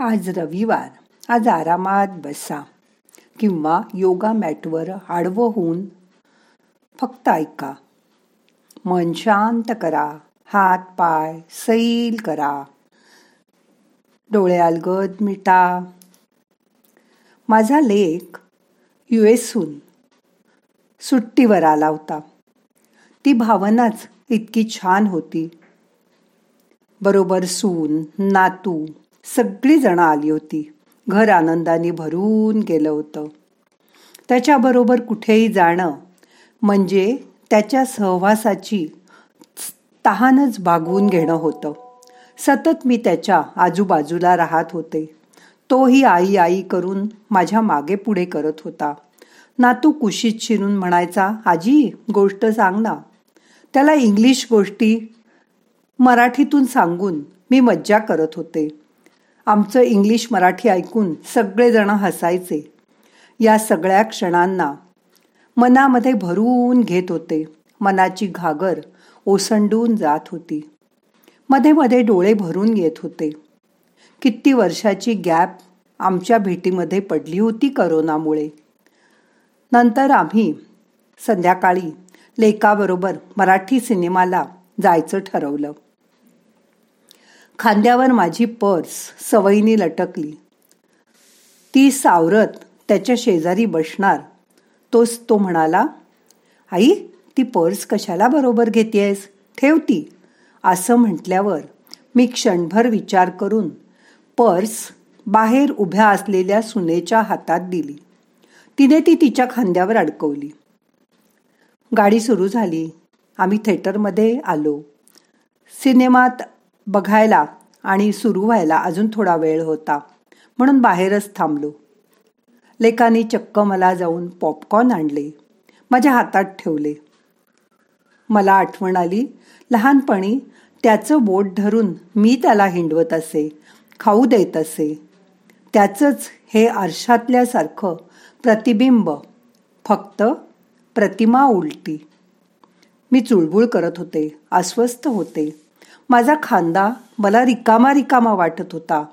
आज रविवार. आज आरामात बसा. किंवा योगा मॅटवर आडवं होऊन फक्त ऐका. मन शांत करा. हात पाय सैल करा. डोळे मिटा. माझा लेख यू एसहून सुट्टीवर आला होता. ती भावनाच इतकी छान होती. बरोबर सून नातू सगळीजणं आली होती. घर आनंदाने भरून गेलं होतं. त्याच्याबरोबर कुठेही जाणं म्हणजे त्याच्या सहवासाची तहानच भागवून घेणं होतं. सतत मी त्याच्या आजूबाजूला राहत होते. तोही आई आई करून माझ्या मागे पुढे करत होता. नातू कुशीत शिरून म्हणायचा आजी गोष्ट सांग ना. त्याला इंग्लिश गोष्टी मराठीतून सांगून मी मज्जा करत होते. आमचं इंग्लिश मराठी ऐकून सगळेजण हसायचे. या सगळ्या क्षणांना मनामध्ये भरून घेत होते. मनाची घागर ओसंडून जात होती. मध्ये मध्ये डोळे भरून येत होते. किती वर्षाची गॅप आमच्या भेटीमध्ये पडली होती करोनामुळे. नंतर आम्ही संध्याकाळी लेकाबरोबर मराठी सिनेमाला जायचं ठरवलं. खांद्यावर माझी पर्स सवयीने लटकली. ती सावरत त्याच्या शेजारी बसणार. तोच तो म्हणाला आई ती पर्स कशाला बरोबर घेतेयस? ठेव ती. असं म्हटल्यावर मी क्षणभर विचार करून पर्स बाहेर उभ्या असलेल्या सुनेच्या हातात दिली. तिने ती तिच्या खांद्यावर अडकवली. गाडी सुरू झाली. आम्ही थिएटरमध्ये आलो. सिनेमात बघायला आणि सुरू व्हायला अजून थोडा वेळ होता. म्हणून बाहेरच थांबलो. लेकानी चक्क मला जाऊन पॉपकॉर्न आणले. माझ्या हातात ठेवले. मला आठवण आली लहानपणी त्याचं बोट धरून मी त्याला हिंडवत असे खाऊ देत असे. त्याचंच हे आरशातल्यासारखं प्रतिबिंब फक्त प्रतिमा उलटी. मी चुळबुळ करत होते अस्वस्थ होते. माझा खांदा मला रिकामा रिकामा वाटत होता.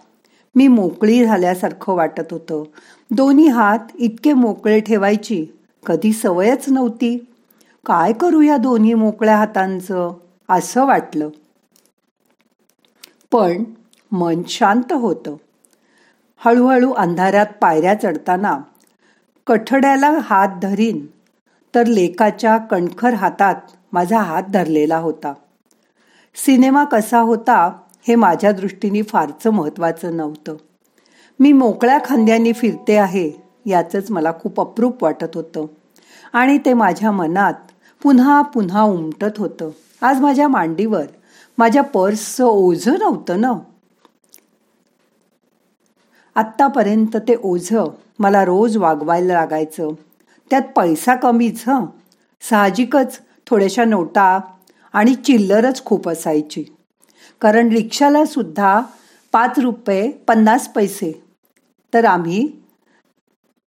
मी मोकळी झाल्यासारखं वाटत होतं. दोन्ही हात इतके मोकळे ठेवायची कधी सवयच नव्हती. काय करू या दोन्ही मोकळ्या हातांचं? असं वाटलं. पण मन शांत होतं. हळूहळू अंधारात पायऱ्या चढताना कठड्याला हात धरीन तर लेकाच्या कणखर हातात माझा हात धरलेला होता. सिनेमा कसा होता हे माझ्या दृष्टीने फारचं महत्त्वाचं नव्हतं. मी मोकळ्या खांद्याने फिरते आहे याचंच मला खूप अप्रूप वाटत होतं. आणि ते माझ्या मनात पुन्हा पुन्हा उमटत होतं. आज माझ्या मांडीवर माझ्या पर्सचं ओझं नव्हतं ना. आत्तापर्यंत ते ओझं मला रोज वागवायला लागायचं. त्यात पैसा कमीच हं. साहजिकच थोड्याशा नोटा आणि चिल्लरच खूप असायची. कारण रिक्षाला सुद्धा पाच रुपये पन्नास पैसे. तर आम्ही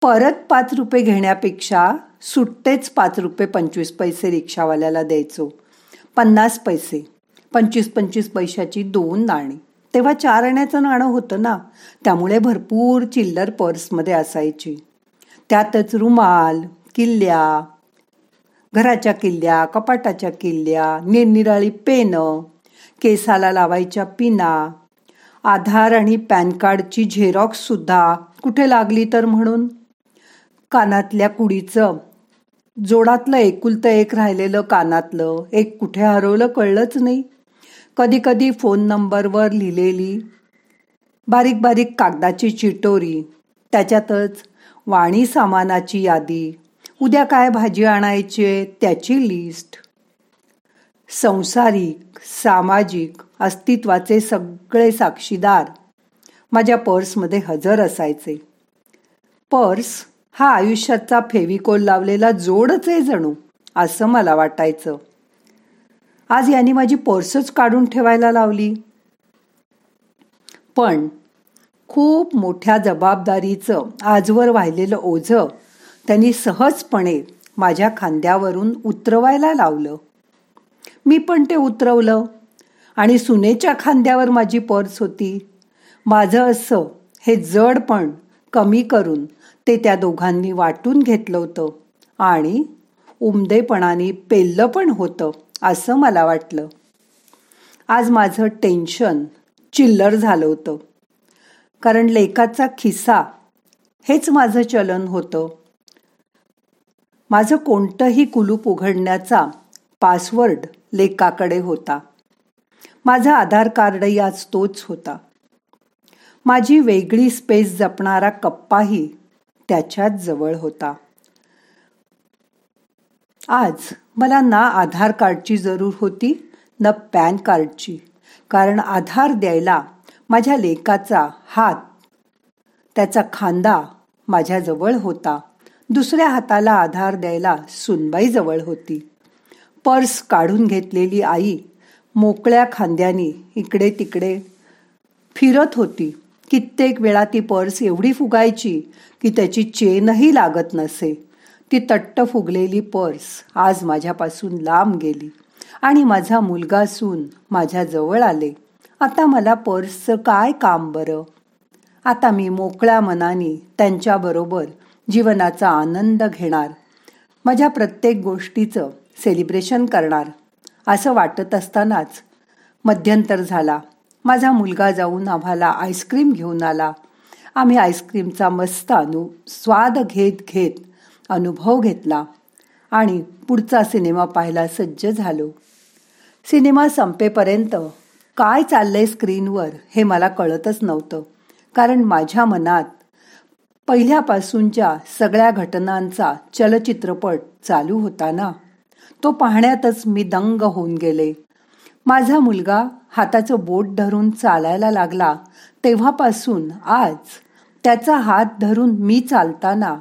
परत पाच रुपये घेण्यापेक्षा सुट्टेच पाच रुपये पंचवीस पैसे रिक्षावाल्याला द्यायचो. पन्नास पैसे. पंचवीस पंचवीस पैशाची दोन नाणी. तेव्हा चार आण्याचं नाणं होतं ना. त्यामुळे भरपूर चिल्लर पर्समध्ये असायची. त्यातच रुमाल किल्ल्या घराच्या किल्ल्या कपाटाच्या किल्ल्या निरनिराळी पेनं केसाला लावायच्या पिना आधार आणि पॅन कार्डची झेरॉक्स सुद्धा कुठे लागली तर म्हणून? कानातल्या कुडीचं. जोडातलं एकुलतं एक राहिलेलं कानातलं. एक कुठे हरवलं कळलंच नाही. कधी कधी फोन नंबरवर लिहिलेली बारीक बारीक कागदाची चिटोरी त्याच्यातच वाणी सामानाची यादी उद्या काय भाजी आणायची त्याची लिस्ट. संसारिक सामाजिक अस्तित्वाचे सगळे साक्षीदार माझ्या पर्समध्ये हजर असायचे. पर्स हा आयुष्याचा फेविकोल लावलेला जोडच आहे जणू असं मला वाटायचं. आज यांनी माझी पर्सच काढून ठेवायला लावली. पण खूप मोठ्या जबाबदारीचं आजवर वाहिलेलं ओझं त्यांनी सहजपणे माझ्या खांद्यावरून उतरवायला लावलं. मी पण ते उतरवलं आणि सुनेच्या खांद्यावर माझी पर्स होती. माझं असं हे जड पण कमी करून ते त्या दोघांनी वाटून घेतलं होतं आणि उमदेपणाने पेललं पण होतं असं मला वाटलं. आज माझं टेन्शन चिल्लर झालं होतं. कारण लेखाचा खिस्सा हेच माझं चलन होतं. माझं कोणतंही कुलूप उघडण्याचा पासवर्ड लेकाकडे होता. माझा आधार कार्डही आज तोच होता. माझी वेगळी स्पेस जपणारा कप्पाही त्याच्याच जवळ होता. आज मला ना आधार कार्डची जरूर होती न पॅन कार्डची कारण आधार द्यायला माझ्या लेकाचा हात त्याचा खांदा माझ्याजवळ होता. दुसऱ्या हाताला आधार द्यायला सुनबाई जवळ होती. पर्स काढून घेतलेली आई मोकळ्या खांद्यानी इकडे तिकडे फिरत होती. कित्येक वेळा ती पर्स एवढी फुगायची की त्याची चेनही लागत नसे. ती तट्ट फुगलेली पर्स आज माझ्यापासून लांब गेली आणि माझा मुलगा सून माझ्याजवळ आले. आता मला पर्सचं काय काम बरं? आता मी मोकळ्या मनाने त्यांच्याबरोबर जीवनाचा आनंद घेणार. माझ्या प्रत्येक गोष्टीचं सेलिब्रेशन करणार. असं वाटत असतानाच मध्यंतर झाला. माझा मुलगा जाऊन आम्हाला आईस्क्रीम घेऊन आला. आम्ही आईस्क्रीमचा मस्त अनु स्वाद घेत घेत अनुभव घेतला आणि पुढचा सिनेमा पाहायला सज्ज झालो. सिनेमा संपेपर्यंत काय चाललंय स्क्रीनवर हे मला कळतच नव्हतं. कारण माझ्या मनात पहिल्यापासूनच्या सगळ्या घटनांचा चलचित्रपट चालू होता ना तो पाहण्यातच मी दंग होऊन गेले. माझा मुलगा हाताचं बोट धरून चालायला लागला. तेव्हापासून आज त्याचा हात धरून मी चालताना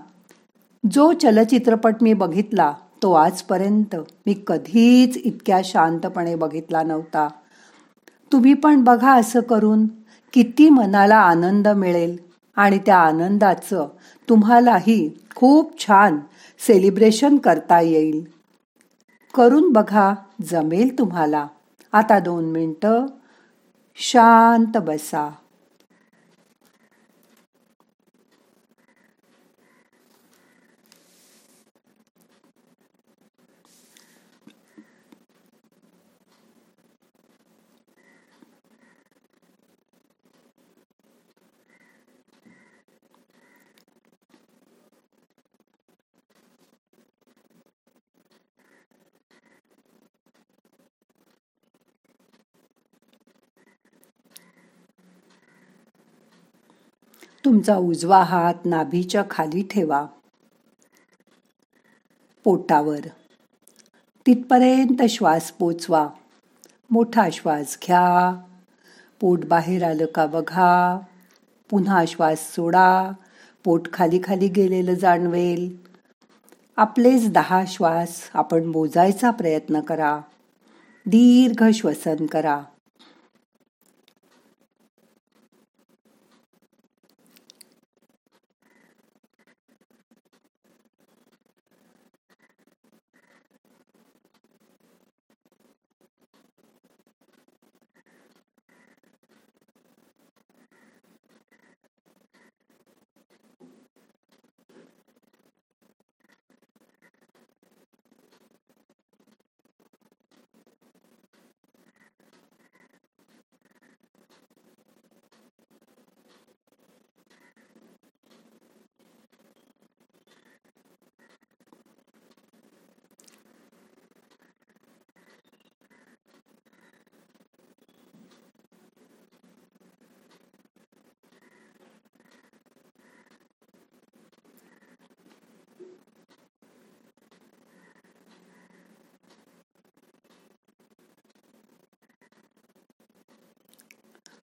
जो चलचित्रपट मी बघितला तो आजपर्यंत मी कधीच इतक्या शांतपणे बघितला नव्हता. तुम्ही पण बघा असं करून किती मनाला आनंद मिळेल. आणि त्या आनंदाचं तुम्हालाही खूप छान सेलिब्रेशन करता येईल. करून बघा जमेल तुम्हाला. आता दोन मिनटं शांत बसा. तुमचा उजवा हात नाभीच्या खाली ठेवा. पोटावर. तिथपर्यंत श्वास पोचवा. मोठा श्वास घ्या. पोट बाहेर आलं का बघा. पुन्हा श्वास सोडा. पोट खाली खाली गेलेलं जाणवेल. आपलेच दहा श्वास आपण मोजायचा प्रयत्न करा. दीर्घ श्वसन करा.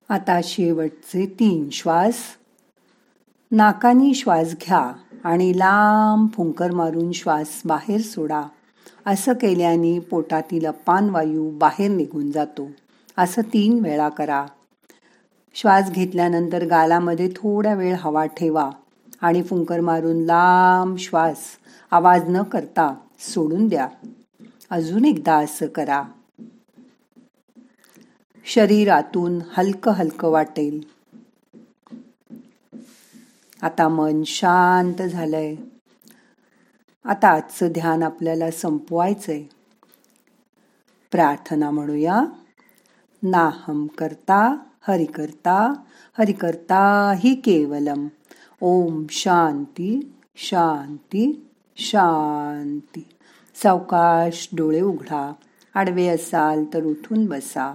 आता शेवटचे तीन श्वास. नाकानी श्वास घ्या आणि लांब फुंकर मारून श्वास बाहेर सोडा. असं केल्याने पोटातील वायू बाहेर निघून जातो. असं तीन वेळा करा. श्वास घेतल्यानंतर गालामध्ये थोडा वेळ हवा ठेवा आणि फुंकर मारून लांब श्वास आवाज न करता सोडून द्या. अजून एकदा असं करा. शरीरातून हलकं हलकं वाटेल. आता मन शांत झालंय. आता आजचं ध्यान आपल्याला संपवायचंय. प्रार्थना म्हणूया. नाहम करता हरि करता हरि करता हि केवलम. ओम शांती शांती शांती. सावकाश डोळे उघडा. आडवे असाल तर उठून बसा.